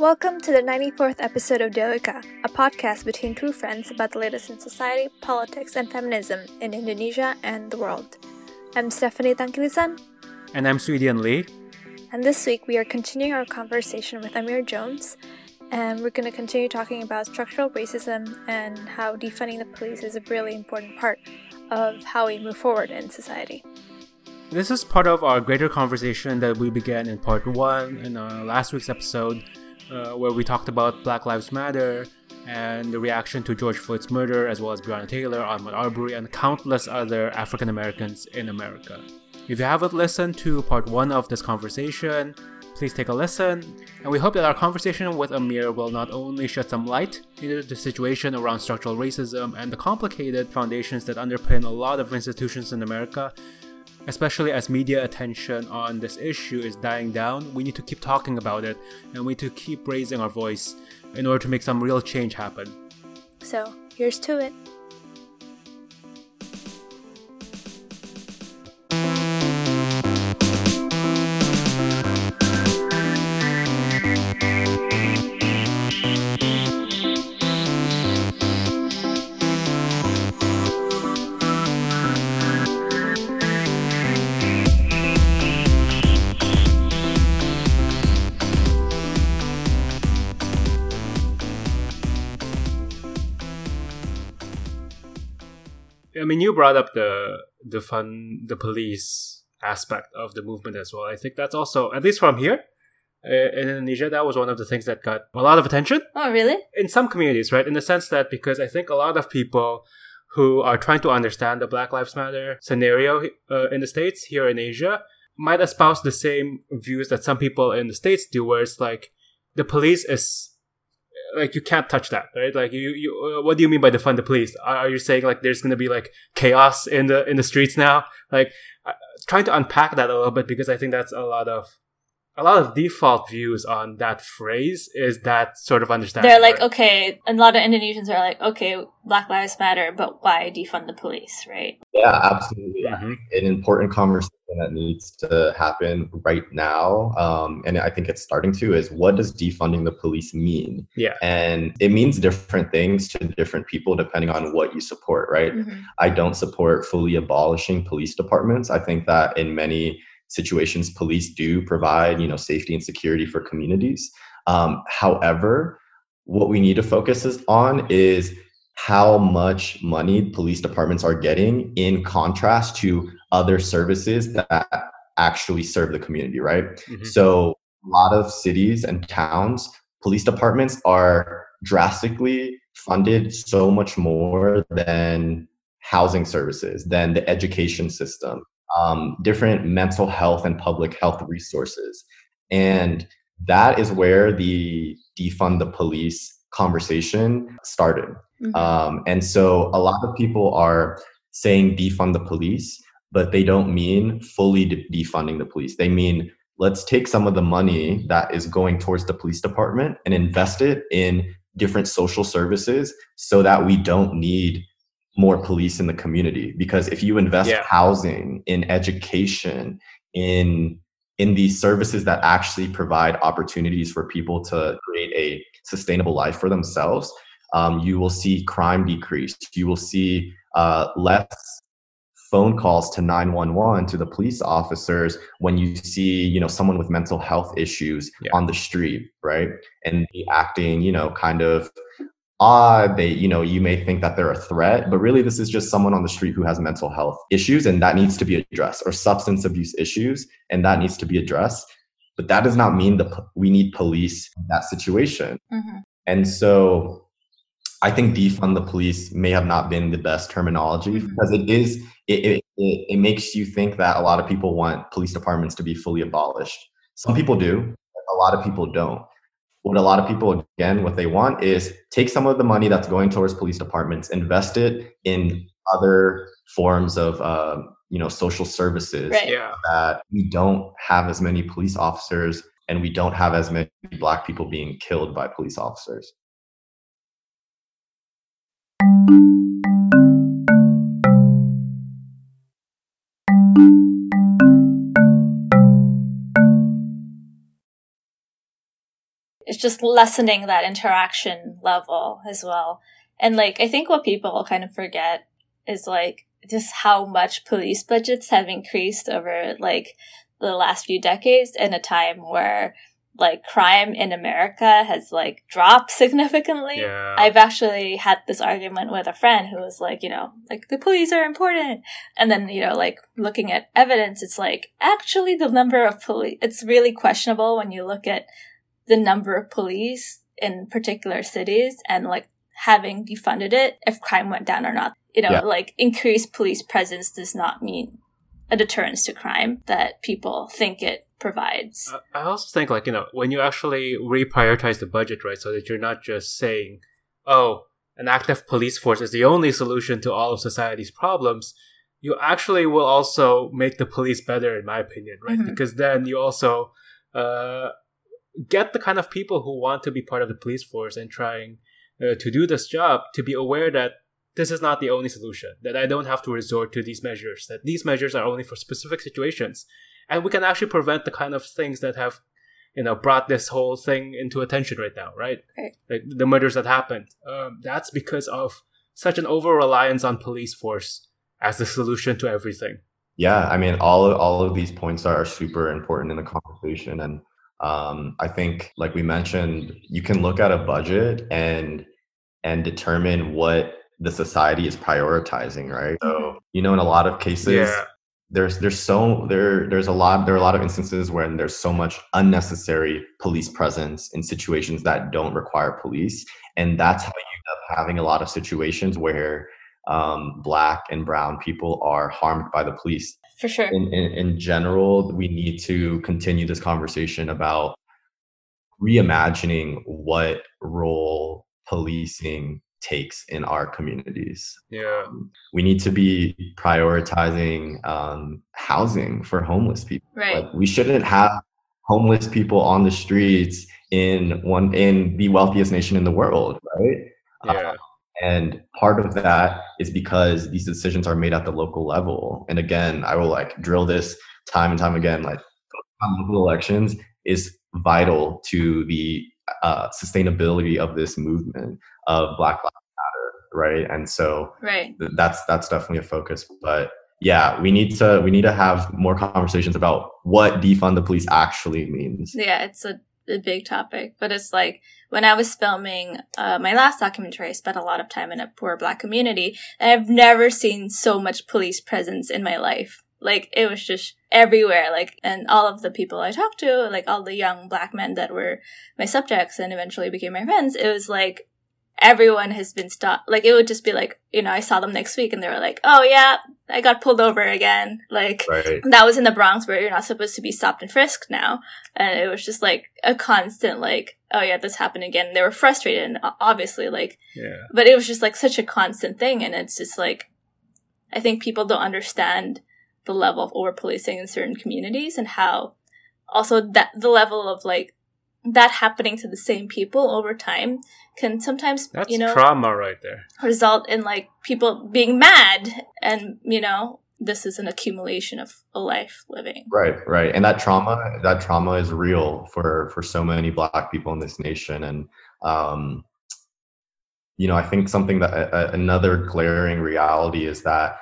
Welcome to the 94th episode of Dialogica, a podcast between two friends about the latest in society, politics, and feminism in Indonesia and the world. I'm Stephanie Tangkilisan. And I'm Swedian Lee. And this week we are continuing our conversation with Amir Jones, and we're going to continue talking about structural racism and how defunding the police is a really important part of how we move forward in society. This is part of our greater conversation that we began in part one in uh, last week's episode uh, where we talked about Black Lives Matter and the reaction to George Floyd's murder, as well as Breonna Taylor, Ahmaud Arbery, and countless other African Americans in America. If you haven't listened to part one of this conversation, please take a listen. And we hope that our conversation with Amir will not only shed some light into the situation around structural racism and the complicated foundations that underpin a lot of institutions in America, especially as media attention on this issue is dying down, we need to keep talking about it and we need to keep raising our voice in order to make some real change happen. So, here's to it. I mean, you brought up the defund the police aspect of the movement as well. I think that's also at least from here uh, in Indonesia, that was one of the things that got a lot of attention. Oh, really? In some communities, right? In the sense that because I think a lot of people who are trying to understand the Black Lives Matter scenario uh, in the states here in Asia might espouse the same views that some people in the states do, where it's like the police is like you can't touch that, right? Like you, you uh, what do you mean by defund the police? Are, are you saying like there's gonna be like chaos in the in the streets now? Like uh, trying to unpack that a little bit because I think that's a lot of a lot of default views on that phrase is that sort of understanding. They're like, right? okay, a lot of Indonesians are like, okay, Black Lives Matter, but why defund the police, right? Yeah, absolutely. Mm-hmm. An important conversation that needs to happen right now, um, and I think it's starting to, is what does defunding the police mean? Yeah. And it means different things to different people depending on what you support, right? Mm-hmm. I don't support fully abolishing police departments. I think that in many situations police do provide you know safety and security for communities um, however what we need to focus is on is how much money police departments are getting in contrast to other services that actually serve the community right mm-hmm. so a lot of cities and towns police departments are drastically funded so much more than housing services than the education system um, different mental health and public health resources. And that is where the defund the police conversation started. Mm-hmm. Um, and so a lot of people are saying defund the police, but they don't mean fully de- defunding the police. They mean let's take some of the money that is going towards the police department and invest it in different social services so that we don't need more police in the community because if you invest yeah. housing in education in in these services that actually provide opportunities for people to create a sustainable life for themselves um, you will see crime decrease you will see uh, less phone calls to 911 to the police officers when you see you know someone with mental health issues yeah. on the street right and acting you know kind of odd they you know you may think that they're a threat but really this is just someone on the street who has mental health issues and that needs to be addressed or substance abuse issues and that needs to be addressed but that does not mean that we need police in that situation mm-hmm. and so i think defund the police may have not been the best terminology mm-hmm. because it is it, it, it, it makes you think that a lot of people want police departments to be fully abolished some people do a lot of people don't what a lot of people again what they want is take some of the money that's going towards police departments invest it in other forms of uh, you know social services right. yeah. that we don't have as many police officers and we don't have as many black people being killed by police officers just lessening that interaction level as well. And like, I think what people kind of forget is like just how much police budgets have increased over like the last few decades in a time where like crime in America has like dropped significantly. Yeah. I've actually had this argument with a friend who was like, you know, like the police are important. And then, you know, like looking at evidence, it's like actually the number of police, it's really questionable when you look at the number of police in particular cities and like having defunded it if crime went down or not. You know, Yeah. like increased police presence does not mean a deterrence to crime that people think it provides. I- I also think like you know when you actually reprioritize the budget, right, so that you're not just saying, "Oh, an active police force is the only solution to all of society's problems." You actually will also make the police better, in my opinion, right? Mhm. Because then you also uh, get the kind of people who want to be part of the police force and trying uh, to do this job to be aware that this is not the only solution. That I don't have to resort to these measures. That these measures are only for specific situations and we can actually prevent the kind of things that have you know brought this whole thing into attention right now right Right. like the murders that happened um, that's because of such an over reliance on police force as the solution to everything Yeah, I mean, all of, all of these points are super important in the conversation, and um, I think, like we mentioned, you can look at a budget and and determine what the society is prioritizing, right? So, you know, in a lot of cases, yeah. there's there's so there there's a lot there are a lot of instances when there's so much unnecessary police presence in situations that don't require police, and that's how you end up having a lot of situations where um, black and brown people are harmed by the police For sure. in, in, in general, we need to continue this conversation about reimagining what role policing takes in our communities. yeah We need to be prioritizing um, housing for homeless people. Right. Like we shouldn't have homeless people on the streets in one in the wealthiest nation in the world, right? yeah And part of that is because these decisions are made at the local level. And again, I will like drill this time and time again. Like local elections is vital to the uh, sustainability of this movement of Black Lives Matter, right? And so Right. th- that's that's definitely a focus. But yeah, we need to we need to have more conversations about what defund the police actually means. Yeah, it's a, a big topic, but it's like when I was filming uh, my last documentary, I spent a lot of time in a poor black community, and I've never seen so much police presence in my life. Like it was just everywhere. Like, and all of the people I talked to, like all the young black men that were my subjects and eventually became my friends, it was like everyone has been stopped. Like it would just be like, you know, I saw them next week and they were like, oh yeah, I got pulled over again. Like, Right. that was in the Bronx where you're not supposed to be stopped and frisked now. And it was just like a constant, like, oh yeah, this happened again. They were frustrated and obviously like, yeah but it was just like such a constant thing. And it's just like, I think people don't understand the level of over policing in certain communities and how also that the level of like that happening to the same people over time can sometimes, that's you know, trauma right there result in like people being mad and, you know, this is an accumulation of a life living. Right, right. And that trauma, that trauma is real for for so many black people in this nation. And um, you know, I think something that a, a- another glaring reality is that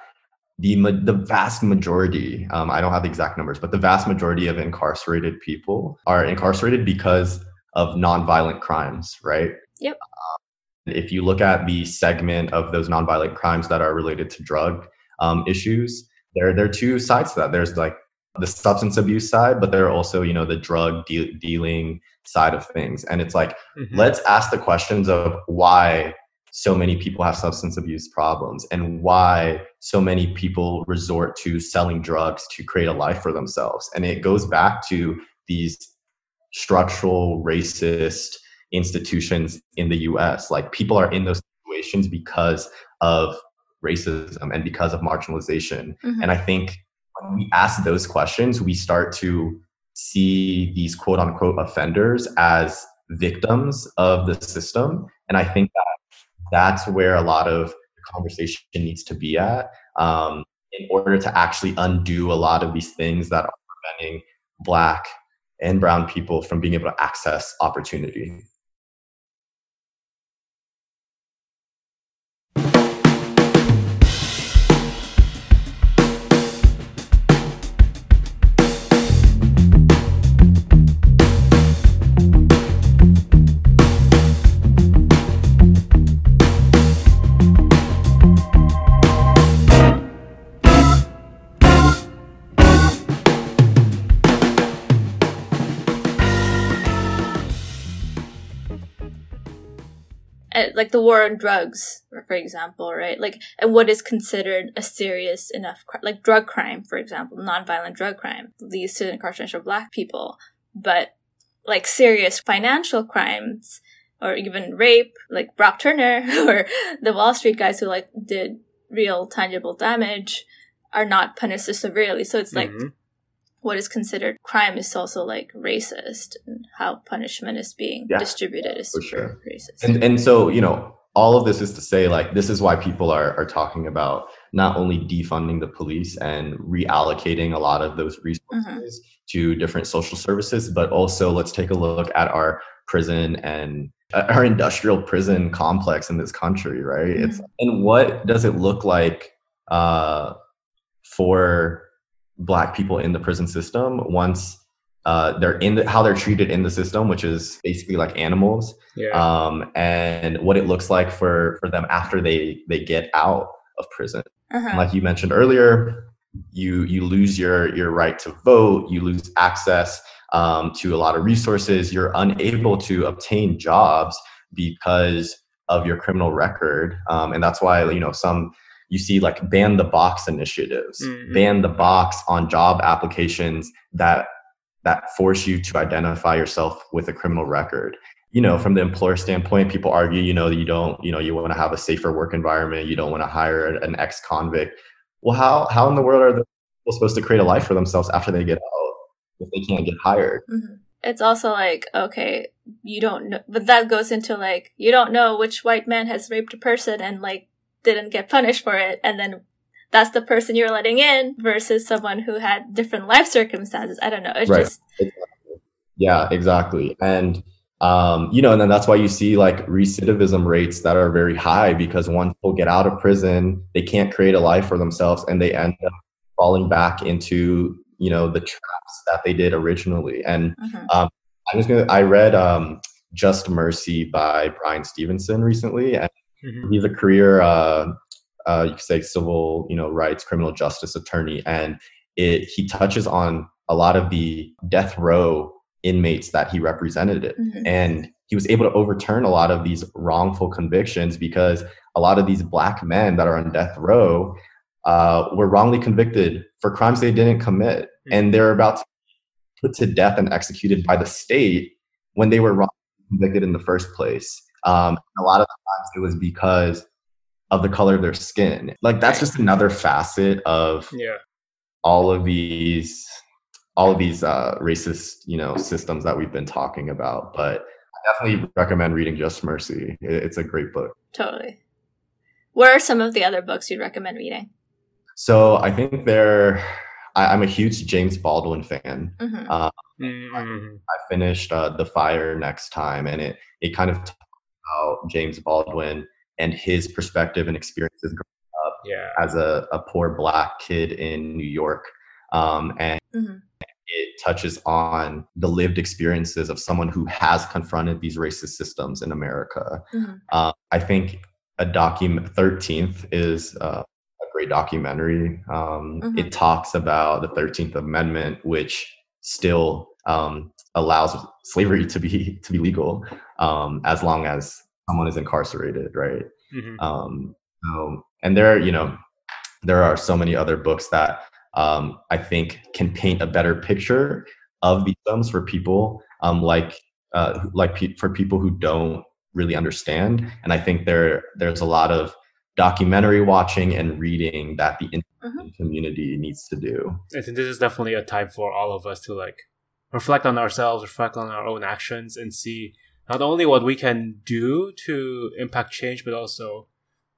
the the vast majority, um, I don't have the exact numbers, but the vast majority of incarcerated people are incarcerated because of nonviolent crimes, right? Yep. Um, if you look at the segment of those nonviolent crimes that are related to drug um, issues, there there are two sides to that. There's like the substance abuse side, but there are also you know the drug deal dealing side of things, and it's like Mhm. let's ask the questions of why so many people have substance abuse problems and why so many people resort to selling drugs to create a life for themselves and it goes back to these structural racist institutions in the US like people are in those situations because of racism and because of marginalization Mhm. and I think when we ask those questions, we start to see these quote unquote offenders as victims of the system. And I think that that's where a lot of conversation needs to be at um, in order to actually undo a lot of these things that are preventing Black and brown people from being able to access opportunity. Like the war on drugs, for example, right? Like, and what is considered a serious enough, like drug crime, for example, nonviolent drug crime leads to the incarceration of black people. But like serious financial crimes or even rape, like Brock Turner or the Wall Street guys who like did real tangible damage are not punished severely. So it's like mm-hmm what is considered crime is also like racist and how punishment is being yeah, distributed is for sure. racist. And and so, you know, all of this is to say like this is why people are are talking about not only defunding the police and reallocating a lot of those resources mm-hmm. to different social services, but also let's take a look at our prison and uh, our industrial prison complex in this country, right? Mm-hmm. It's and what does it look like uh, for black people in the prison system once uh, they're in the, how they're treated in the system, which is basically like animals, yeah. um, and what it looks like for for them after they they get out of prison. Uh-huh. Like you mentioned earlier, you you lose your your right to vote, you lose access um, to a lot of resources. You're unable to obtain jobs because of your criminal record, um, and that's why you know some you see like ban the box initiatives, mm-hmm. ban the box on job applications that that force you to identify yourself with a criminal record. You know, from the employer standpoint, people argue, you know, that you don't, you know, you want to have a safer work environment, you don't want to hire an ex-convict. Well, how how in the world are the people supposed to create a life for themselves after they get out if they can't get hired? Mm-hmm it's also like okay you don't know but that goes into like you don't know which white man has raped a person and like didn't get punished for it and then that's the person you're letting in versus someone who had different life circumstances. I don't know. It's right. just yeah, exactly. And um, you know, and then that's why you see like recidivism rates that are very high because once people get out of prison, they can't create a life for themselves and they end up falling back into you know the traps that they did originally. And mm-hmm. um, I was gonna I read um, Just Mercy by Bryan Stevenson recently, and Mm-hmm. He's a career, uh, uh, you could say, civil, you know, rights, criminal justice attorney, and it he touches on a lot of the death row inmates that he represented it, mm-hmm. and he was able to overturn a lot of these wrongful convictions because a lot of these black men that are on death row uh, were wrongly convicted for crimes they didn't commit, mm-hmm. and they're about to be put to death and executed by the state when they were wrongly convicted in the first place. Um, a lot of times it was because of the color of their skin. Like that's just another facet of yeah. all of these all of these uh, racist, you know, systems that we've been talking about. But I definitely recommend reading Just Mercy. It's a great book. Totally. What are some of the other books you'd recommend reading? So I think they're. I, am a huge James Baldwin fan. Mm-hmm. Um, mm-hmm. I, I, finished uh, The Fire next time, and it it kind of about James Baldwin and his perspective and experiences growing up yeah. as a, a poor black kid in New York. Um, and mm-hmm. it touches on the lived experiences of someone who has confronted these racist systems in America. Mm-hmm. Uh, I think a document 13th is uh, a great documentary. Um, mm-hmm. It talks about the 13th Amendment, which still um, allows slavery to be to be legal um, as long as someone is incarcerated, right? Mm-hmm. Um, so, and there, you know, there are so many other books that um, I think can paint a better picture of victims for people um, like uh, like pe- for people who don't really understand. And I think there there's a lot of documentary watching and reading that the mm-hmm. community needs to do. I think this is definitely a time for all of us to like reflect on ourselves, reflect on our own actions, and see not only what we can do to impact change, but also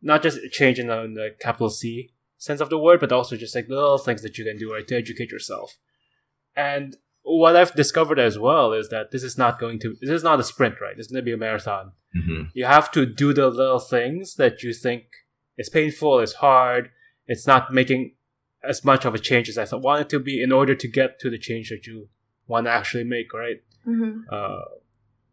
not just change in the, in the, capital C sense of the word, but also just like little things that you can do right to educate yourself. And what I've discovered as well is that this is not going to this is not a sprint, right? It's going to be a marathon. Mm-hmm. You have to do the little things that you think is painful, is hard, it's not making as much of a change as I want it to be in order to get to the change that you want to actually make, right? Mm-hmm. Uh,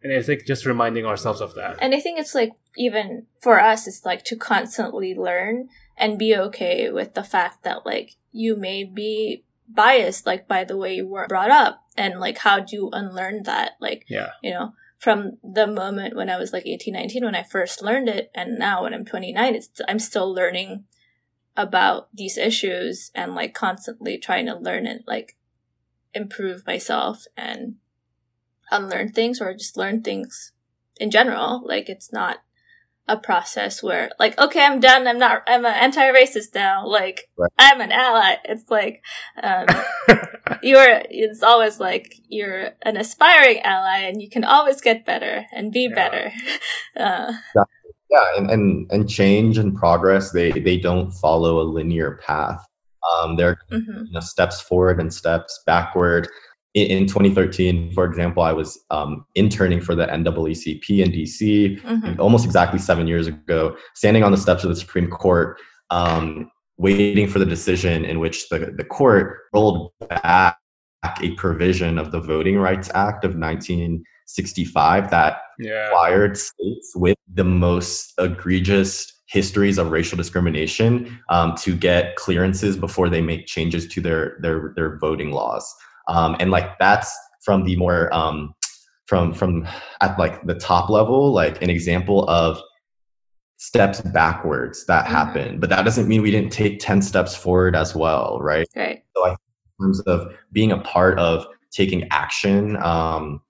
and I think just reminding ourselves of that. And I think it's like even for us, it's like to constantly learn and be okay with the fact that like you may be biased like by the way you were brought up and like how do you unlearn that like yeah you know from the moment when i was like 18 19 when i first learned it and now when i'm 29 it's i'm still learning about these issues and like constantly trying to learn and like improve myself and unlearn things or just learn things in general. Like it's not a process where like okay i'm done. I'm not i'm an anti-racist now. Like Right. i'm an ally. It's like um you're it's always like you're an aspiring ally and you can always get better and be Yeah. better. Uh, yeah and, and and change and progress they they don't follow a linear path. Um there are mhm. you know, steps forward and steps backward in, in 2013 for example i was um, interning for the naacp in dc Mhm. almost exactly seven years ago standing on the steps of the supreme court um, waiting for the decision in which the, the court rolled back a provision of the voting rights act of 1965 that yeah required states with the most egregious histories of racial discrimination um, to get clearances before they make changes to their their their voting laws um, and like that's from the more um, from from at like the top level like an example of steps backwards that Mhm. happened but that doesn't mean we didn't take 10 steps forward as well right right So in terms of being a part of taking action um,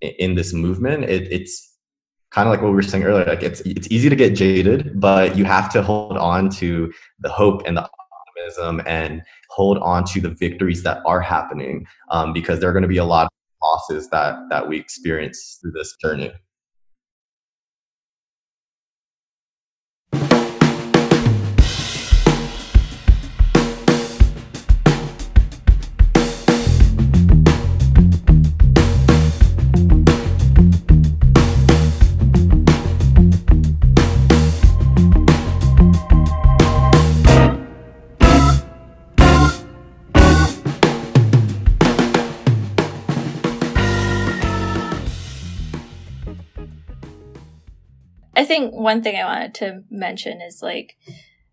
in this movement, it, it's kind of like what we were saying earlier. Like it's it's easy to get jaded, but you have to hold on to the hope and the optimism and hold on to the victories that are happening um, because there are going to be a lot of losses that that we experience through this journey. One thing I wanted to mention is like,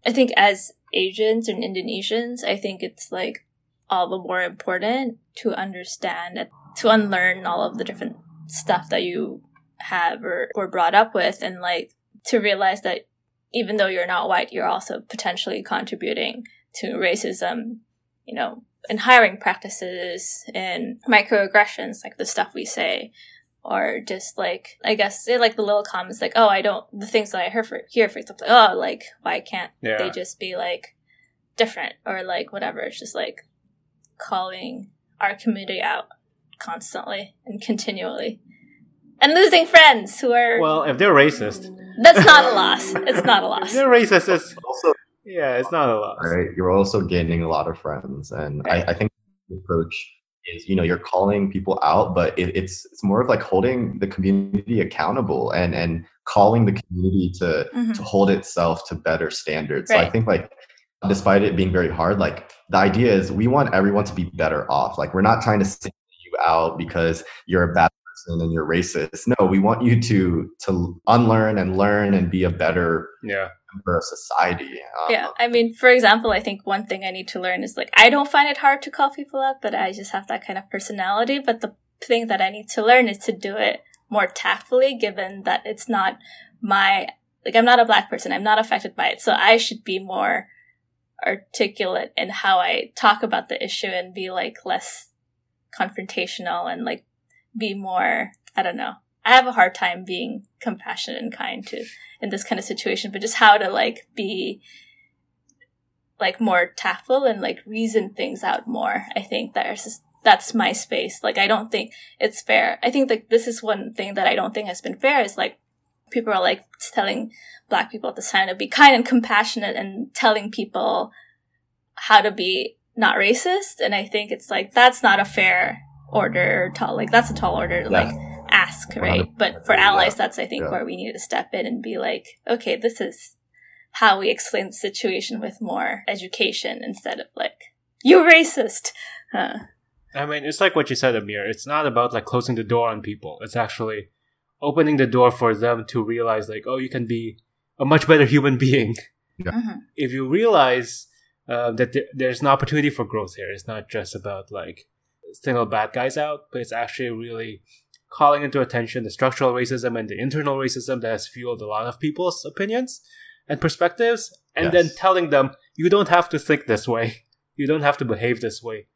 I think as Asians and Indonesians, I think it's like all the more important to understand, to unlearn all of the different stuff that you have or were brought up with, and like to realize that even though you're not white, you're also potentially contributing to racism, you know, in hiring practices and microaggressions, like the stuff we say, or just like I guess say like the little comments like oh I don't the things that I hear for hear for example like, oh like why can't Yeah. they just be like different or like whatever it's just like calling our community out constantly and continually and losing friends who are Well, if they're racist, that's not a loss it's not a if loss they're racist, it's Also, yeah, it's not a loss. right, you're also gaining a lot of friends, and Right. I, I think the approach is you know you're calling people out, but it, it's it's more of like holding the community accountable and and calling the community to Mhm. to hold itself to better standards. So I think like despite it being very hard, like the idea is we want everyone to be better off. Like we're not trying to single you out because you're a bad person and you're racist. No, we want you to to unlearn and learn and be a better Yeah. Member of society. Um, yeah i mean for example i think one thing i need to learn is like i don't find it hard to call people out but i just have that kind of personality but the thing that i need to learn is to do it more tactfully given that it's not my like i'm not a black person i'm not affected by it so i should be more articulate in how i talk about the issue and be like less confrontational and like be more i don't know i have a hard time being compassionate and kind to in this kind of situation, but just how to like be like more tactful and like reason things out more. I think there's just, that's my space. Like I don't think it's fair. I think like this is one thing that I don't think has been fair is like people are like telling black people at the time to be kind and compassionate and telling people how to be not racist. And I think it's like that's not a fair order tall like that's a tall order Yeah. like ask right but for allies that's i think Yeah. where we need to step in and be like okay this is how we explain the situation with more education instead of like you're racist huh. I mean, it's like what you said, Amir. It's not about like closing the door on people. It's actually opening the door for them to realize, like, oh, you can be a much better human being. Mhm. If you realize uh, that there, there's an opportunity for growth here, it's not just about like single bad guys out, but it's actually really calling into attention the structural racism and the internal racism that has fueled a lot of people's opinions and perspectives, and then telling them you don't have to think this way, you don't have to behave this way.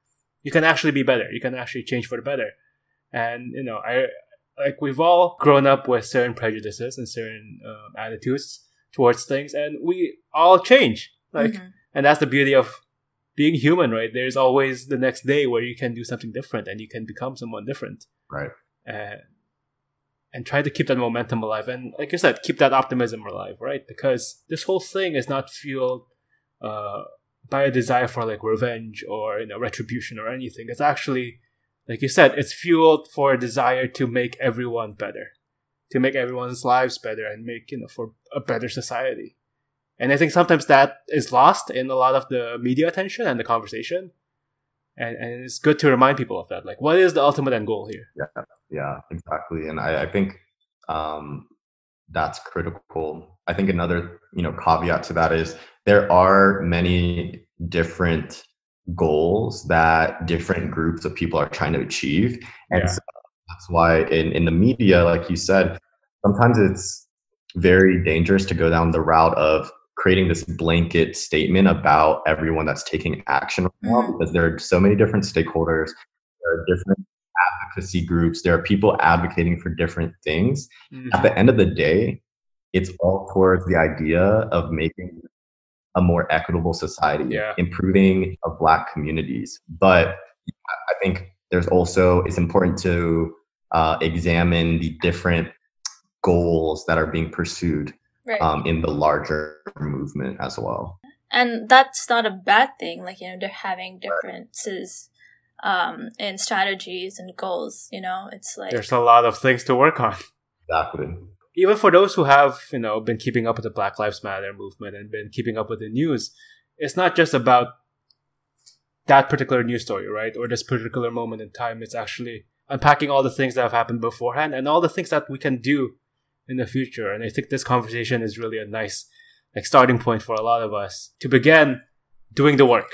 You can actually be better. You can actually change for the better. And you know, I like we've all grown up with certain prejudices and certain um, attitudes towards things, and we all change. Like, Mhm. and that's the beauty of being human, right? There's always the next day where you can do something different and you can become someone different Right. Uh, and try to keep that momentum alive. And like you said, keep that optimism alive, right? Because this whole thing is not fueled uh, by a desire for like revenge or you know retribution or anything. It's actually, like you said, it's fueled for a desire to make everyone better, to make everyone's lives better, and make you know for a better society. And I think sometimes that is lost in a lot of the media attention and the conversation. And, and it's good to remind people of that. Like, what is the ultimate end goal here? Yeah, yeah exactly. And I, I think um, that's critical. I think another, you know, caveat to that is there are many different goals that different groups of people are trying to achieve. And Yeah. so that's why in, in the media, like you said, sometimes it's very dangerous to go down the route of creating this blanket statement about everyone that's taking action right now Mhm. because there are so many different stakeholders. There are different advocacy groups. There are people advocating for different things. At the end of the day, it's all towards the idea of making a more equitable society, Yeah. improving of Black communities. But I think there's also it's important to uh, examine the different goals that are being pursued right um, in the larger movement as well. and that's not a bad thing like you know they're having differences um in strategies and goals you know it's like There's a lot of things to work on. Exactly. Even for those who have, you know, been keeping up with the Black Lives Matter movement and been keeping up with the news, it's not just about that particular news story, right? Or this particular moment in time. It's actually unpacking all the things that have happened beforehand and all the things that we can do in the future. And I think this conversation is really a nice like starting point for a lot of us to begin doing the work.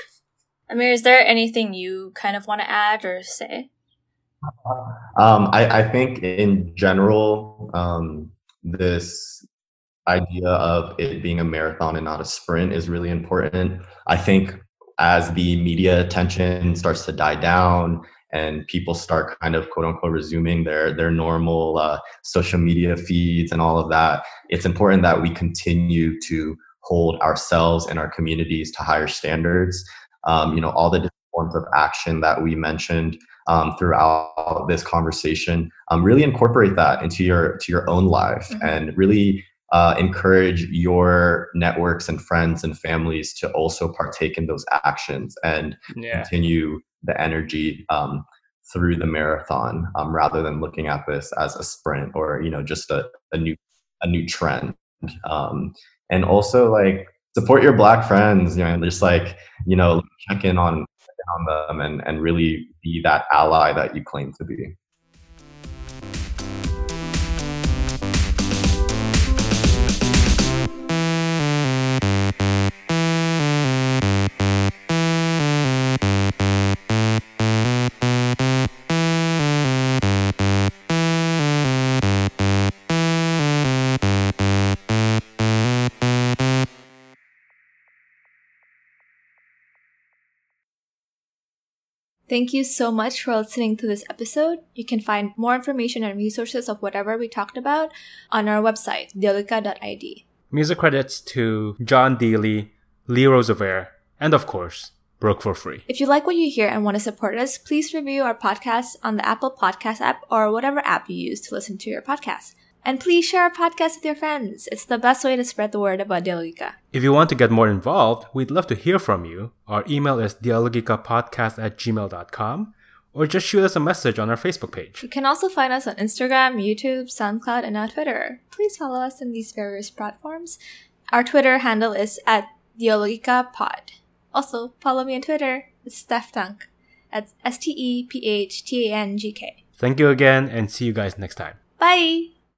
Amir, is there anything you kind of want to add or say? Um, I, I think in general, um, this idea of it being a marathon and not a sprint is really important. I think as the media attention starts to die down and people start kind of quote unquote resuming their their normal uh, social media feeds and all of that, it's important that we continue to hold ourselves and our communities to higher standards. Um, you know, all the different forms of action that we mentioned um, throughout this conversation. Um, really incorporate that into your to your own life Mhm. and really uh, encourage your networks and friends and families to also partake in those actions and Yeah. continue the energy um, through the marathon um, rather than looking at this as a sprint or you know just a, a new a new trend. Um, and also like support your black friends you know and just like you know check in on on them and and really be that ally that you claim to be Thank you so much for listening to this episode. You can find more information and resources of whatever we talked about on our website, dialogica.id. Music credits to John Dealey, Lee Rosevere, and of course, Broke for Free. If you like what you hear and want to support us, please review our podcast on the Apple Podcast app or whatever app you use to listen to your podcast. And please share our podcast with your friends. It's the best way to spread the word about Dialogica. If you want to get more involved, we'd love to hear from you. Our email is dialogicapodcast at gmail.com, or just shoot us a message on our Facebook page. You can also find us on Instagram, YouTube, SoundCloud, and our Twitter. Please follow us in these various platforms. Our Twitter handle is at Dialogica Pod. Also, follow me on Twitter. It's Steph Tank. That's S T E P H T A N G K. Thank you again and see you guys next time. Bye!